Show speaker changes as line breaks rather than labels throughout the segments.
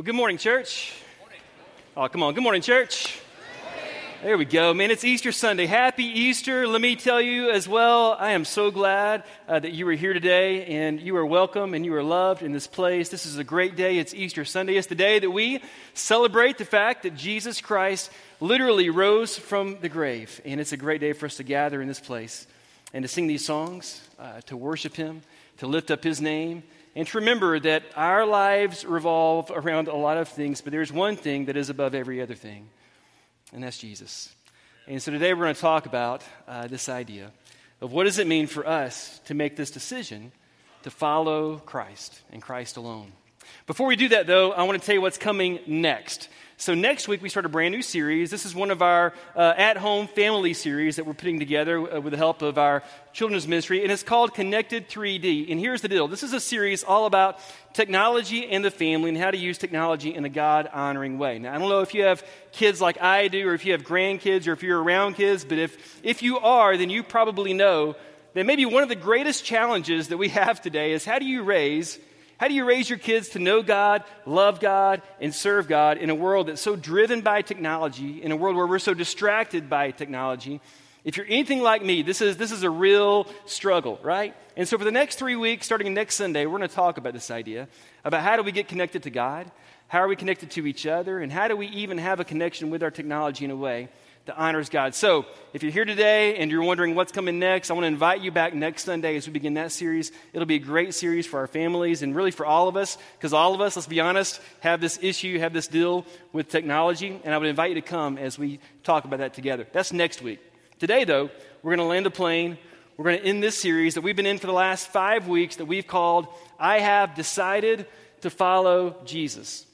Well, good morning, church. Oh, come on. Good morning, church. There we go, man. It's Easter Sunday. Happy Easter. Let me tell you as well, I am so glad uh, that you are here today and you are welcome and you are loved in this place. This is a great day. It's Easter Sunday. It's the day that we celebrate the fact that Jesus Christ literally rose from the grave. And it's a great day for us to gather in this place and to sing these songs, uh, to worship Him, to lift up His name and to remember that our lives revolve around a lot of things, but there's one thing that is above every other thing, and that's Jesus. And so today we're going to talk about uh, this idea of what does it mean for us to make this decision to follow Christ and Christ alone. Before we do that, though, I want to tell you what's coming next. So, next week, we start a brand new series. This is one of our uh, at home family series that we're putting together uh, with the help of our children's ministry, and it's called Connected 3D. And here's the deal this is a series all about technology and the family and how to use technology in a God honoring way. Now, I don't know if you have kids like I do, or if you have grandkids, or if you're around kids, but if, if you are, then you probably know that maybe one of the greatest challenges that we have today is how do you raise how do you raise your kids to know God, love God, and serve God in a world that's so driven by technology, in a world where we're so distracted by technology? If you're anything like me, this is, this is a real struggle, right? And so, for the next three weeks, starting next Sunday, we're going to talk about this idea about how do we get connected to God, how are we connected to each other, and how do we even have a connection with our technology in a way that honors God. So, if you're here today and you're wondering what's coming next, I want to invite you back next Sunday as we begin that series. It'll be a great series for our families and really for all of us, because all of us, let's be honest, have this issue, have this deal with technology, and I would invite you to come as we talk about that together. That's next week. Today, though, we're going to land the plane. We're going to end this series that we've been in for the last five weeks that we've called I Have Decided to Follow Jesus.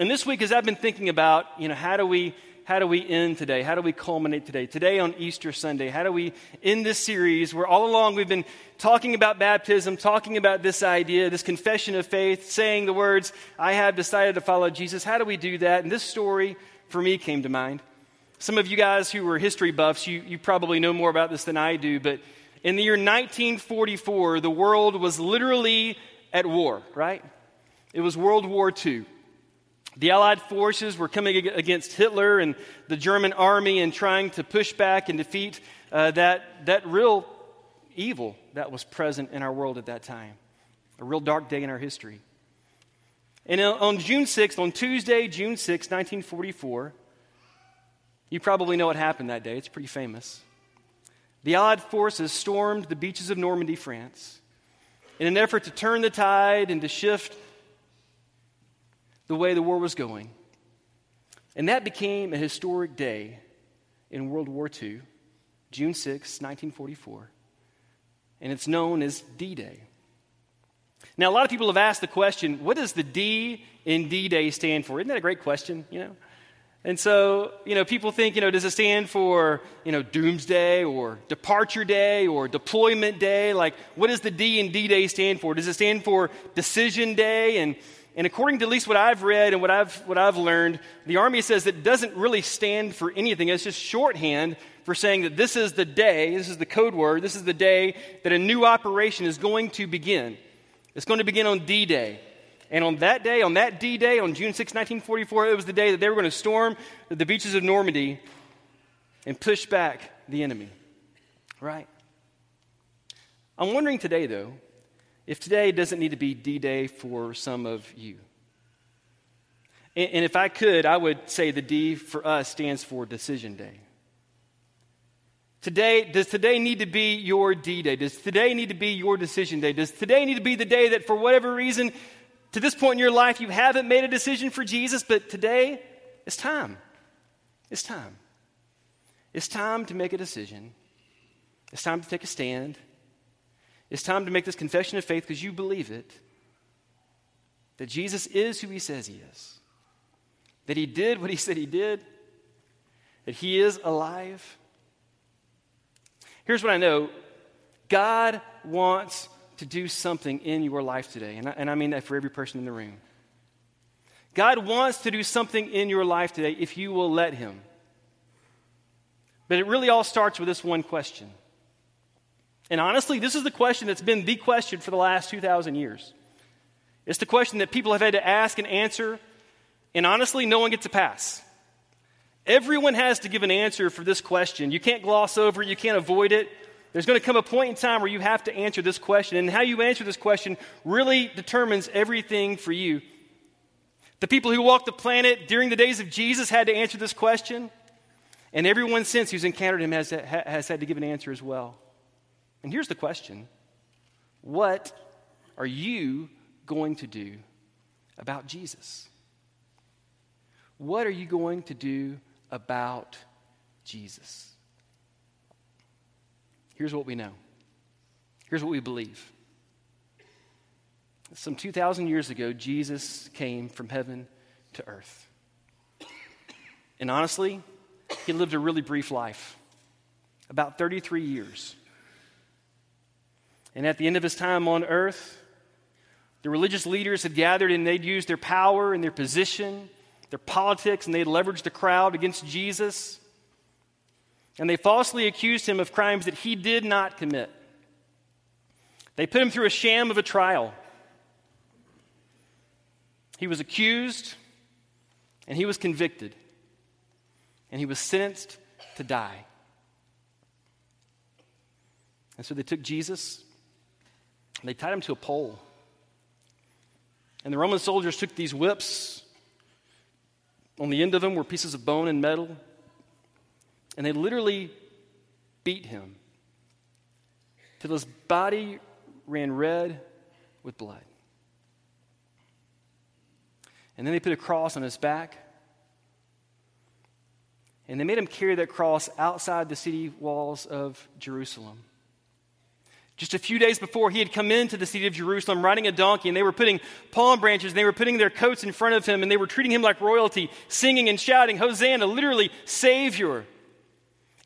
And this week, as I've been thinking about, you know, how do we how do we end today? How do we culminate today? Today on Easter Sunday, how do we end this series where all along we've been talking about baptism, talking about this idea, this confession of faith, saying the words, I have decided to follow Jesus. How do we do that? And this story for me came to mind. Some of you guys who were history buffs, you, you probably know more about this than I do, but in the year 1944, the world was literally at war, right? It was World War II. The Allied forces were coming against Hitler and the German army and trying to push back and defeat uh, that, that real evil that was present in our world at that time. A real dark day in our history. And on June 6th, on Tuesday, June 6, 1944, you probably know what happened that day. It's pretty famous. The Allied forces stormed the beaches of Normandy, France, in an effort to turn the tide and to shift the way the war was going. And that became a historic day in World War II, June 6, 1944. And it's known as D Day. Now, a lot of people have asked the question what does the D in D Day stand for? Isn't that a great question? You know? And so, you know, people think, you know, does it stand for, you know, doomsday or departure day or deployment day? Like, what does the D and D Day stand for? Does it stand for decision day? And, and according to at least what I've read and what I've, what I've learned, the Army says it doesn't really stand for anything. It's just shorthand for saying that this is the day, this is the code word, this is the day that a new operation is going to begin. It's going to begin on D Day. And on that day, on that D Day, on June 6, 1944, it was the day that they were going to storm the beaches of Normandy and push back the enemy. Right? I'm wondering today, though, if today doesn't need to be D Day for some of you. And, and if I could, I would say the D for us stands for Decision Day. Today, does today need to be your D Day? Does today need to be your decision day? Does today need to be the day that, for whatever reason, to this point in your life, you haven't made a decision for Jesus, but today it's time. It's time. It's time to make a decision. It's time to take a stand. It's time to make this confession of faith because you believe it that Jesus is who he says he is, that he did what he said he did, that he is alive. Here's what I know God wants to do something in your life today, and I, and I mean that for every person in the room. God wants to do something in your life today if you will let him. But it really all starts with this one question and honestly, this is the question that's been the question for the last 2,000 years. It's the question that people have had to ask and answer And honestly, no one gets a pass. Everyone has to give an answer for this question. You can't gloss over it, you can't avoid it. There's going to come a point in time where you have to answer this question, and how you answer this question really determines everything for you. The people who walked the planet during the days of Jesus had to answer this question, and everyone since who's encountered him has, has had to give an answer as well. And here's the question What are you going to do about Jesus? What are you going to do about Jesus? Here's what we know. Here's what we believe. Some 2,000 years ago, Jesus came from heaven to earth. And honestly, he lived a really brief life about 33 years. And at the end of his time on earth, the religious leaders had gathered and they'd used their power and their position, their politics, and they'd leveraged the crowd against Jesus and they falsely accused him of crimes that he did not commit. They put him through a sham of a trial. He was accused and he was convicted and he was sentenced to die. And so they took Jesus and they tied him to a pole. And the Roman soldiers took these whips. On the end of them were pieces of bone and metal. And they literally beat him till his body ran red with blood. And then they put a cross on his back. And they made him carry that cross outside the city walls of Jerusalem. Just a few days before, he had come into the city of Jerusalem riding a donkey, and they were putting palm branches, and they were putting their coats in front of him, and they were treating him like royalty, singing and shouting, Hosanna, literally, Savior.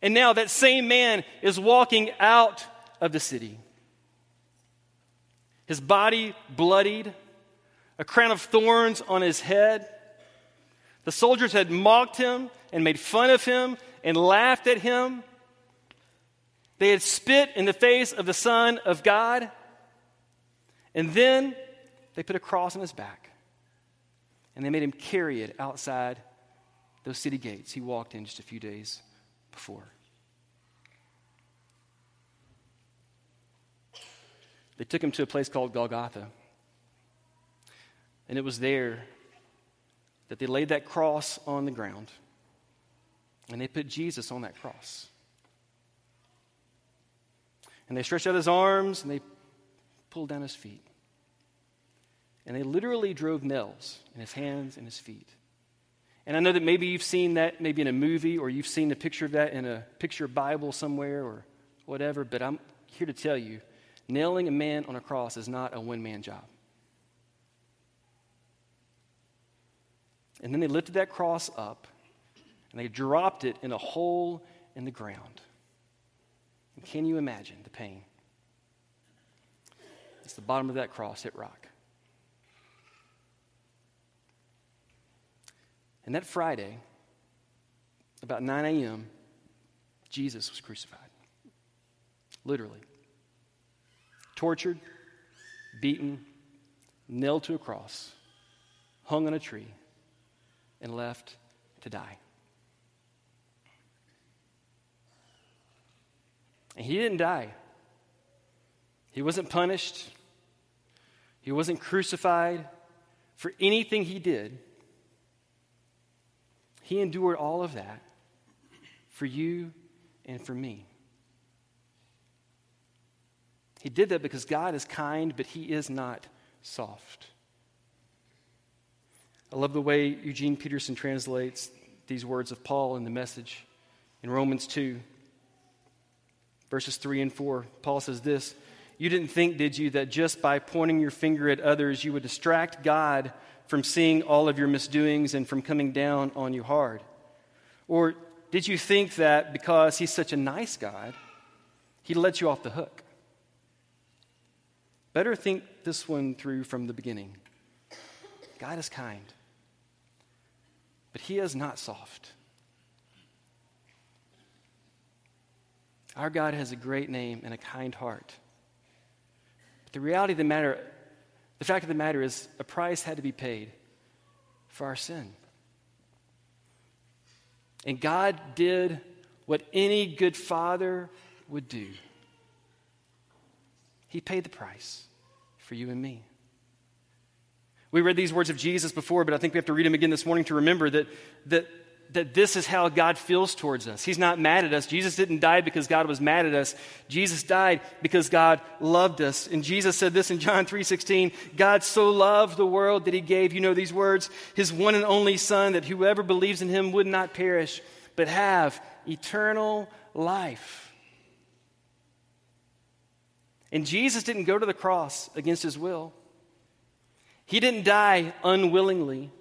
And now that same man is walking out of the city. His body bloodied, a crown of thorns on his head. The soldiers had mocked him and made fun of him and laughed at him. They had spit in the face of the Son of God. And then they put a cross on his back. And they made him carry it outside those city gates he walked in just a few days before. They took him to a place called Golgotha. And it was there that they laid that cross on the ground and they put Jesus on that cross. And they stretched out his arms and they pulled down his feet. And they literally drove nails in his hands and his feet. And I know that maybe you've seen that maybe in a movie or you've seen a picture of that in a picture Bible somewhere or whatever, but I'm here to tell you nailing a man on a cross is not a one man job. And then they lifted that cross up and they dropped it in a hole in the ground. And can you imagine the pain? It's the bottom of that cross hit rock. And that Friday, about 9 a.m., Jesus was crucified. Literally. Tortured, beaten, nailed to a cross, hung on a tree, and left to die. And he didn't die. He wasn't punished. He wasn't crucified for anything he did. He endured all of that for you and for me. He did that because God is kind, but He is not soft. I love the way Eugene Peterson translates these words of Paul in the message in Romans 2, verses 3 and 4. Paul says this You didn't think, did you, that just by pointing your finger at others, you would distract God from seeing all of your misdoings and from coming down on you hard? Or did you think that because he's such a nice God, he let you off the hook? Better think this one through from the beginning. God is kind, but he is not soft. Our God has a great name and a kind heart. But the reality of the matter, the fact of the matter is, a price had to be paid for our sin. And God did what any good father would do. He paid the price for you and me. We read these words of Jesus before, but I think we have to read them again this morning to remember that, that, that this is how God feels towards us. He's not mad at us. Jesus didn't die because God was mad at us. Jesus died because God loved us. And Jesus said this in John 3:16, God so loved the world that he gave, you know these words, his one and only son that whoever believes in him would not perish, but have eternal life. And Jesus didn't go to the cross against his will. He didn't die unwillingly.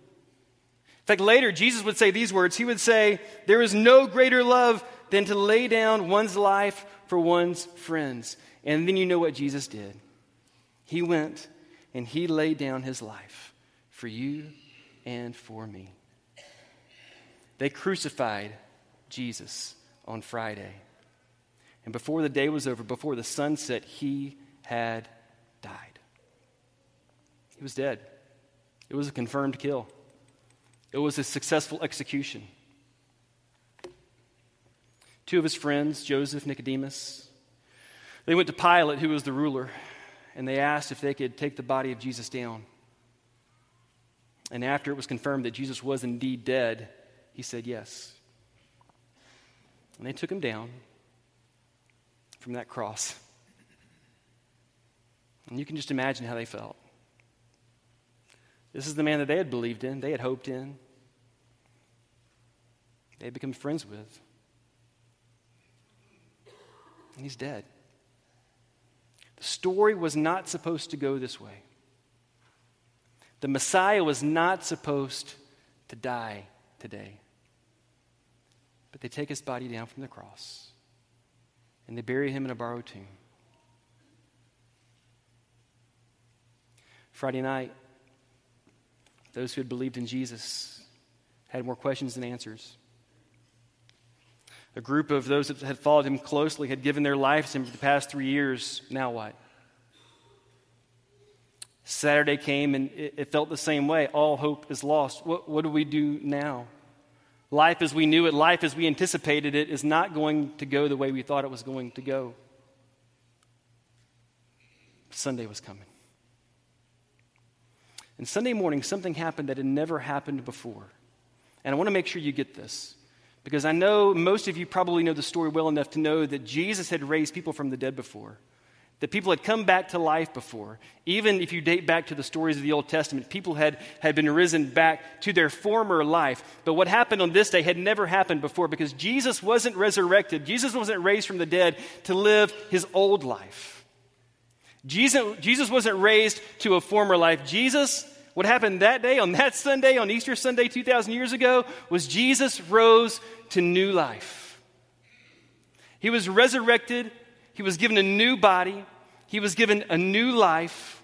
In fact, later, Jesus would say these words He would say, There is no greater love than to lay down one's life for one's friends. And then you know what Jesus did. He went and he laid down his life for you and for me. They crucified Jesus on Friday. And before the day was over, before the sun set, he had died. He was dead. It was a confirmed kill, it was a successful execution. Two of his friends, Joseph, Nicodemus, they went to Pilate, who was the ruler, and they asked if they could take the body of Jesus down. And after it was confirmed that Jesus was indeed dead, he said yes. And they took him down from that cross. And you can just imagine how they felt. This is the man that they had believed in, they had hoped in, they had become friends with. And he's dead. The story was not supposed to go this way. The Messiah was not supposed to die today. But they take his body down from the cross and they bury him in a borrowed tomb. Friday night, those who had believed in Jesus had more questions than answers. A group of those that had followed him closely had given their lives to him for the past three years. Now what? Saturday came and it, it felt the same way. All hope is lost. What, what do we do now? Life as we knew it, life as we anticipated it, is not going to go the way we thought it was going to go. Sunday was coming. And Sunday morning, something happened that had never happened before. And I want to make sure you get this. Because I know most of you probably know the story well enough to know that Jesus had raised people from the dead before that people had come back to life before. Even if you date back to the stories of the Old Testament, people had, had been risen back to their former life. But what happened on this day had never happened before because Jesus wasn't resurrected. Jesus wasn't raised from the dead to live his old life. Jesus, Jesus wasn't raised to a former life. Jesus, what happened that day, on that Sunday, on Easter Sunday 2,000 years ago, was Jesus rose to new life. He was resurrected. He was given a new body. He was given a new life.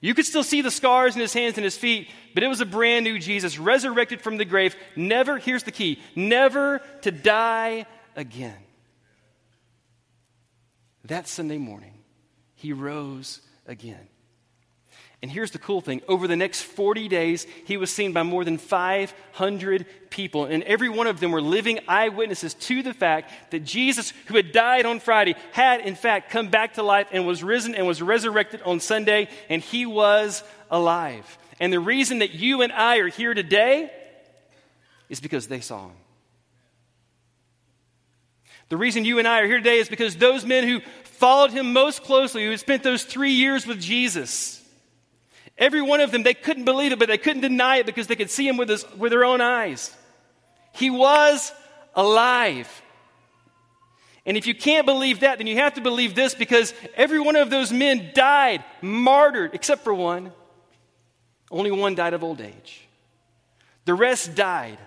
You could still see the scars in his hands and his feet, but it was a brand new Jesus, resurrected from the grave, never, here's the key, never to die again. That Sunday morning, he rose again. And here's the cool thing over the next 40 days, he was seen by more than 500 people. And every one of them were living eyewitnesses to the fact that Jesus, who had died on Friday, had in fact come back to life and was risen and was resurrected on Sunday, and he was alive. And the reason that you and I are here today is because they saw him. The reason you and I are here today is because those men who followed him most closely, who had spent those three years with Jesus, Every one of them, they couldn't believe it, but they couldn't deny it because they could see him with, his, with their own eyes. He was alive. And if you can't believe that, then you have to believe this because every one of those men died, martyred, except for one. Only one died of old age. The rest died,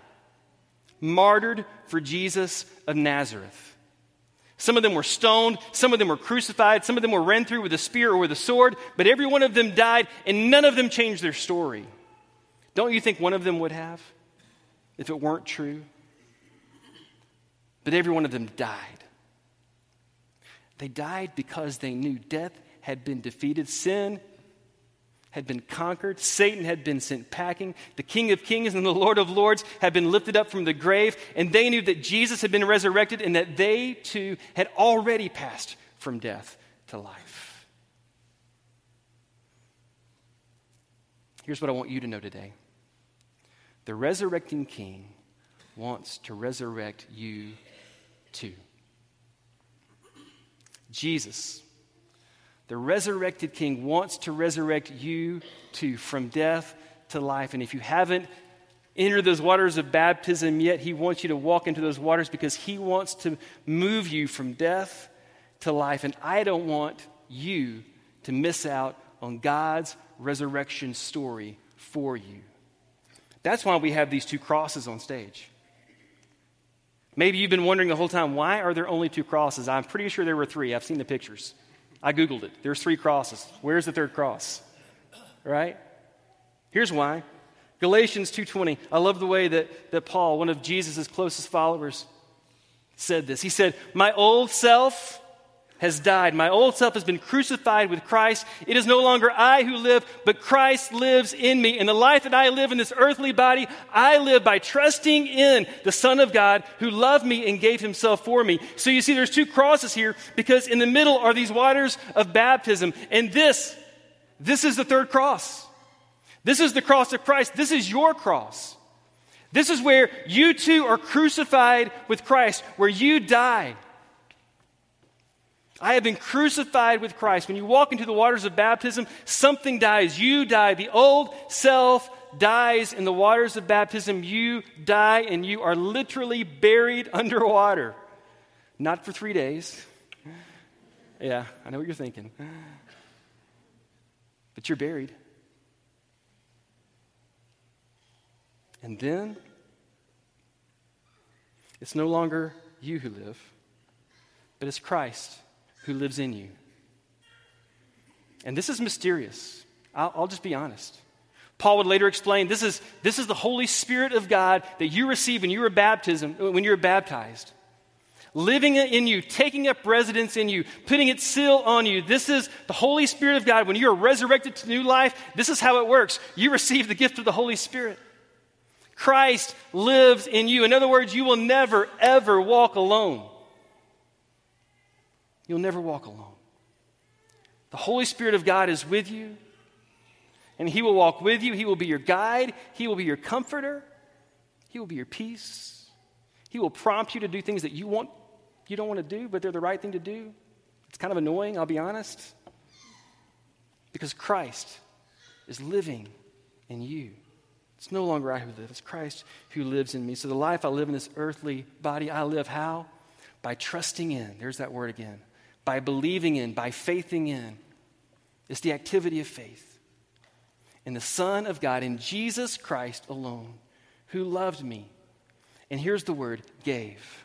martyred for Jesus of Nazareth. Some of them were stoned, some of them were crucified, some of them were run through with a spear or with a sword, but every one of them died, and none of them changed their story. Don't you think one of them would have if it weren't true? But every one of them died. They died because they knew death had been defeated, sin had been conquered. Satan had been sent packing. The King of Kings and the Lord of Lords had been lifted up from the grave. And they knew that Jesus had been resurrected and that they too had already passed from death to life. Here's what I want you to know today the resurrecting King wants to resurrect you too. Jesus the resurrected King wants to resurrect you too from death to life. And if you haven't entered those waters of baptism yet, He wants you to walk into those waters because He wants to move you from death to life. And I don't want you to miss out on God's resurrection story for you. That's why we have these two crosses on stage. Maybe you've been wondering the whole time, why are there only two crosses? I'm pretty sure there were three. I've seen the pictures. I Googled it. There's three crosses. Where's the third cross? Right? Here's why. Galatians 2.20. I love the way that, that Paul, one of Jesus' closest followers, said this. He said, My old self has died. My old self has been crucified with Christ. It is no longer I who live, but Christ lives in me. And the life that I live in this earthly body, I live by trusting in the Son of God who loved me and gave himself for me. So you see, there's two crosses here because in the middle are these waters of baptism. And this, this is the third cross. This is the cross of Christ. This is your cross. This is where you too are crucified with Christ, where you died. I have been crucified with Christ. When you walk into the waters of baptism, something dies. You die. The old self dies in the waters of baptism. You die, and you are literally buried underwater. Not for three days. Yeah, I know what you're thinking. But you're buried. And then, it's no longer you who live, but it's Christ who lives in you. And this is mysterious. I'll, I'll, just be honest. Paul would later explain this is, this is the Holy Spirit of God that you receive when you were baptism, when you were baptized. Living in you, taking up residence in you, putting its seal on you. This is the Holy Spirit of God. When you are resurrected to new life, this is how it works. You receive the gift of the Holy Spirit. Christ lives in you. In other words, you will never, ever walk alone. You'll never walk alone. The Holy Spirit of God is with you, and He will walk with you. He will be your guide, He will be your comforter, He will be your peace. He will prompt you to do things that you want you don't want to do, but they're the right thing to do. It's kind of annoying, I'll be honest. Because Christ is living in you. It's no longer I who live, it's Christ who lives in me. So the life I live in this earthly body, I live how? By trusting in. There's that word again by believing in, by faithing in. It's the activity of faith in the Son of God, in Jesus Christ alone, who loved me. And here's the word gave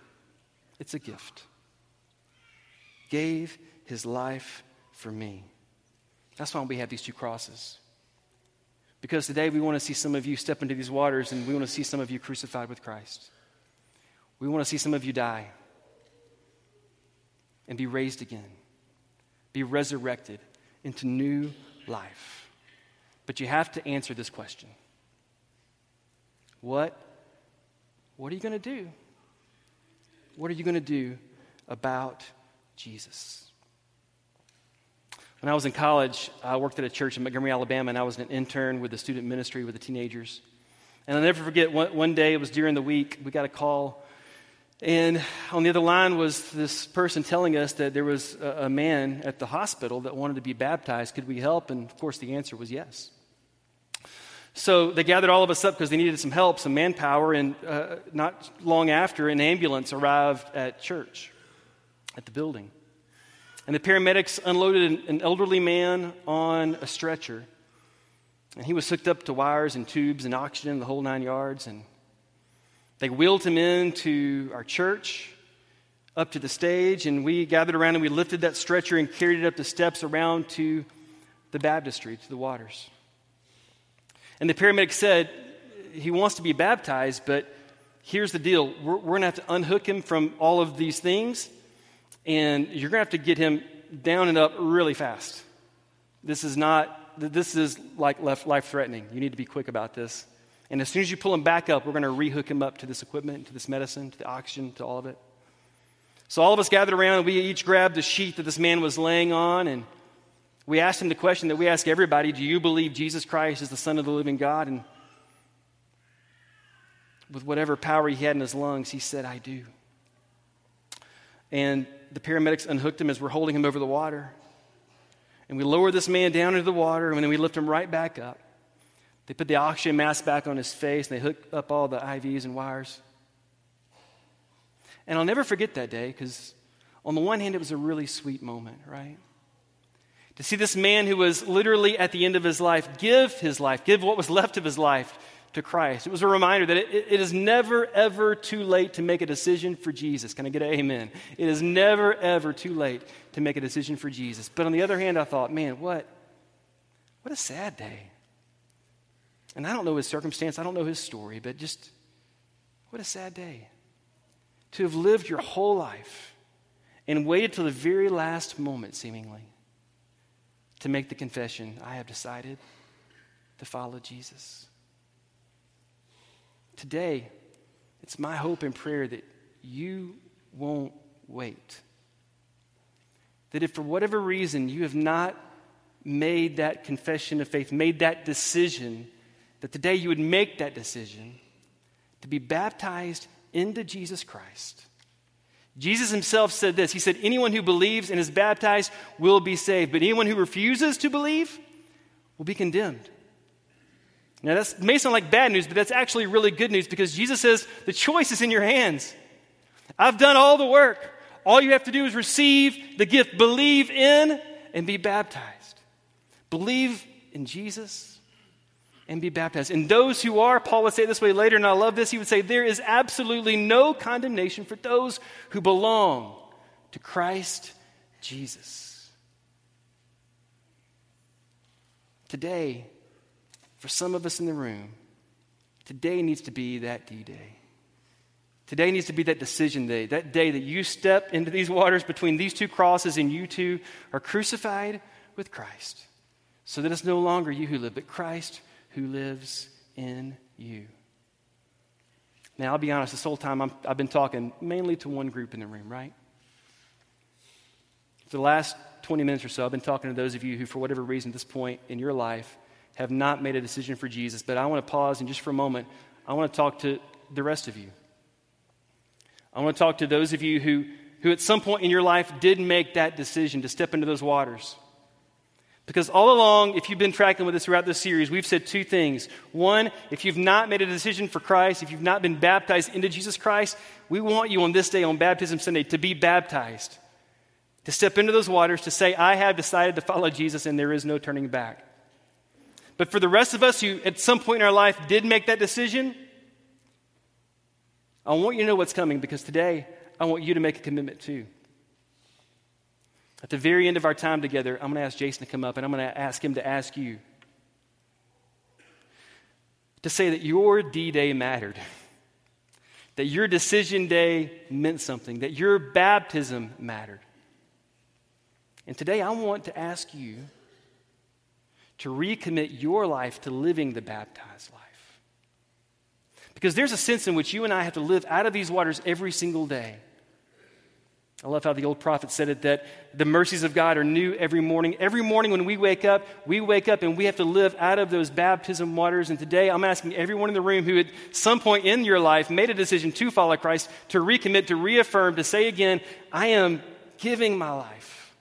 it's a gift. Gave his life for me. That's why we have these two crosses. Because today we want to see some of you step into these waters and we want to see some of you crucified with Christ. We want to see some of you die and be raised again, be resurrected into new life. But you have to answer this question What, what are you going to do? What are you going to do about Jesus? When I was in college, I worked at a church in Montgomery, Alabama, and I was an intern with the student ministry with the teenagers. And I'll never forget, one, one day, it was during the week, we got a call and on the other line was this person telling us that there was a, a, man at the hospital that wanted to be baptized. Could we help? And of course, the answer was yes. So they gathered all of us up because they needed some help, some manpower. And uh, not long after, an ambulance arrived at church, at the building. And the paramedics unloaded an, an elderly man on a stretcher. And he was hooked up to wires and tubes and oxygen, the whole nine yards. And they wheeled him into our church, up to the stage, and we gathered around and we lifted that stretcher and carried it up the steps around to the baptistry, to the waters. And the paramedic said, He wants to be baptized, but here's the deal we're, we're going to have to unhook him from all of these things, and you're going to have to get him down and up really fast. This is not this is like life threatening. You need to be quick about this. And as soon as you pull him back up, we're going to rehook him up to this equipment, to this medicine, to the oxygen, to all of it. So all of us gathered around, and we each grabbed the sheet that this man was laying on, and we asked him the question that we ask everybody Do you believe Jesus Christ is the Son of the living God? And with whatever power he had in his lungs, he said, I do. And the paramedics unhooked him as we're holding him over the water. And we lower this man down into the water, and then we lift him right back up. They put the oxygen mask back on his face, and they hook up all the IVs and wires. And I'll never forget that day because, on the one hand, it was a really sweet moment, right? To see this man who was literally at the end of his life give his life, give what was left of his life to Christ. It was a reminder that it, it is never, ever too late to make a decision for Jesus. Can I get an amen? It is never, ever too late to make a decision for Jesus. But on the other hand, I thought, man, what, what a sad day. And I don't know his circumstance, I don't know his story, but just what a sad day. To have lived your whole life and waited till the very last moment, seemingly, to make the confession I have decided to follow Jesus. Today, it's my hope and prayer that you won't wait. That if for whatever reason you have not made that confession of faith, made that decision, that today you would make that decision to be baptized into Jesus Christ. Jesus himself said this He said, Anyone who believes and is baptized will be saved, but anyone who refuses to believe will be condemned. Now, that may sound like bad news, but that's actually really good news because Jesus says the choice is in your hands. I've done all the work. All you have to do is receive the gift, believe in, and be baptized. Believe in Jesus and be baptized. And those who are, Paul would say this way later, and I love this, he would say, There is absolutely no condemnation for those who belong to Christ Jesus. Today, for some of us in the room, today needs to be that D Day. Today needs to be that decision day, that day that you step into these waters between these two crosses and you too are crucified with Christ. So that it's no longer you who live, but Christ who lives in you. Now, I'll be honest, this whole time i have been talking mainly to one group in the room, right? For the last 20 minutes or so, I've been talking to those of you who, for whatever reason, at this point in your life, have not made a decision for Jesus. But I want to pause and just for a moment, I want to talk to the rest of you. I want to talk to those of you who, who at some point in your life did make that decision to step into those waters. Because all along, if you've been tracking with us throughout this series, we've said two things. One, if you've not made a decision for Christ, if you've not been baptized into Jesus Christ, we want you on this day, on Baptism Sunday, to be baptized. To step into those waters, to say, I have decided to follow Jesus and there is no turning back. But for the rest of us who at some point in our life did make that decision, I want you to know what's coming because today I want you to make a commitment too. At the very end of our time together, I'm going to ask Jason to come up and I'm going to ask him to ask you to say that your D Day mattered, that your decision day meant something, that your baptism mattered. And today I want to ask you to recommit your life to living the baptized life. Because there's a sense in which you and I have to live out of these waters every single day. I love how the old prophet said it that the mercies of God are new every morning. Every morning when we wake up, we wake up and we have to live out of those baptism waters. And today I'm asking everyone in the room who at some point in your life made a decision to follow Christ to recommit, to reaffirm, to say again, I am giving my life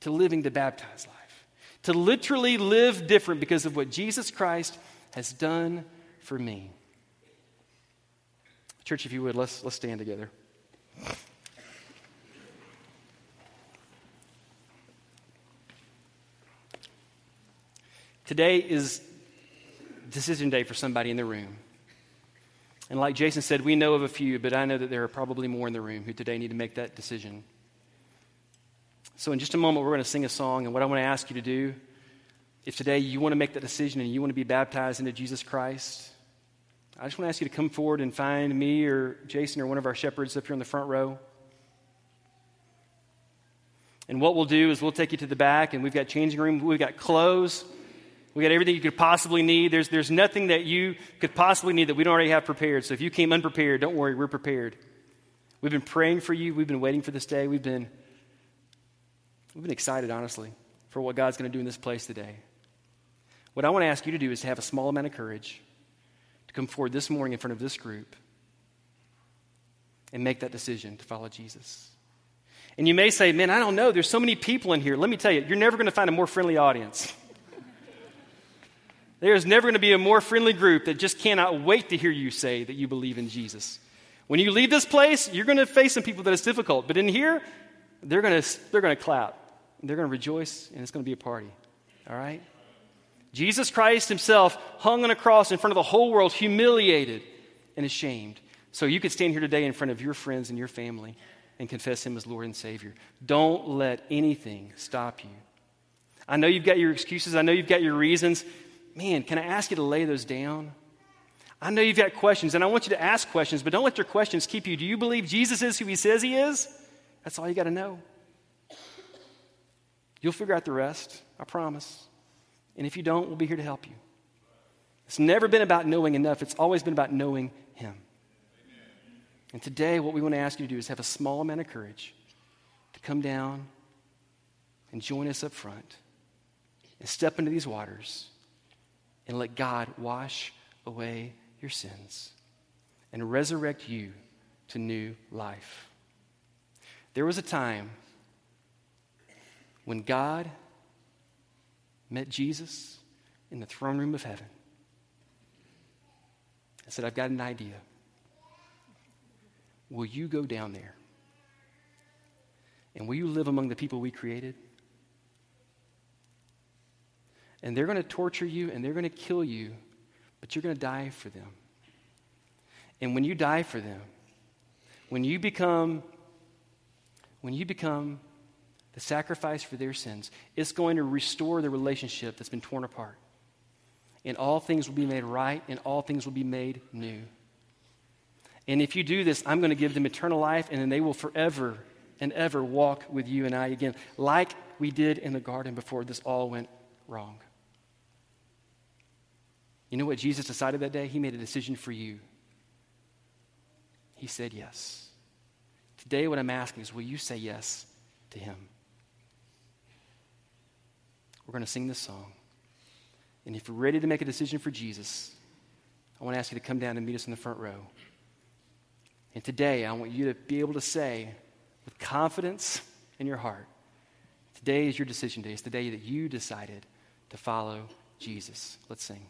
to living the baptized life to literally live different because of what Jesus Christ has done for me. Church, if you would, let's, let's stand together. Today is decision day for somebody in the room. And like Jason said, we know of a few, but I know that there are probably more in the room who today need to make that decision. So, in just a moment, we're going to sing a song. And what I want to ask you to do, if today you want to make that decision and you want to be baptized into Jesus Christ, I just want to ask you to come forward and find me or Jason or one of our shepherds up here in the front row. And what we'll do is we'll take you to the back, and we've got changing room, we've got clothes, we got everything you could possibly need. There's, there's nothing that you could possibly need that we don't already have prepared. So if you came unprepared, don't worry, we're prepared. We've been praying for you. We've been waiting for this day. We've been, we've been excited, honestly, for what God's going to do in this place today. What I want to ask you to do is to have a small amount of courage come forward this morning in front of this group and make that decision to follow Jesus. And you may say, Man, I don't know. There's so many people in here. Let me tell you, you're never going to find a more friendly audience. There's never going to be a more friendly group that just cannot wait to hear you say that you believe in Jesus. When you leave this place, you're going to face some people that it's difficult. But in here, they're going to, they're going to clap. They're going to rejoice, and it's going to be a party. All right? Jesus Christ himself hung on a cross in front of the whole world, humiliated and ashamed. So you could stand here today in front of your friends and your family and confess him as Lord and Savior. Don't let anything stop you. I know you've got your excuses, I know you've got your reasons. Man, can I ask you to lay those down? I know you've got questions, and I want you to ask questions, but don't let your questions keep you. Do you believe Jesus is who he says he is? That's all you got to know. You'll figure out the rest, I promise. And if you don't, we'll be here to help you. It's never been about knowing enough, it's always been about knowing him. And today, what we want to ask you to do is have a small amount of courage to come down and join us up front and step into these waters and let God wash away your sins and resurrect you to new life. There was a time when God met Jesus in the throne room of heaven. I said, I've got an idea. Will you go down there? And will you live among the people we created? And they're going to torture you and they're going to kill you, but you're going to die for them. And when you die for them, when you become when you become the sacrifice for their sins, it's going to restore the relationship that's been torn apart. And all things will be made right, and all things will be made new. And if you do this, I'm going to give them eternal life, and then they will forever and ever walk with you and I again, like we did in the garden before this all went wrong. You know what Jesus decided that day? He made a decision for you. He said yes. Today, what I'm asking is will you say yes to Him? We're going to sing this song. And if you're ready to make a decision for Jesus, I want to ask you to come down and meet us in the front row. And today, I want you to be able to say with confidence in your heart, today is your decision day. It's the day that you decided to follow Jesus. Let's sing.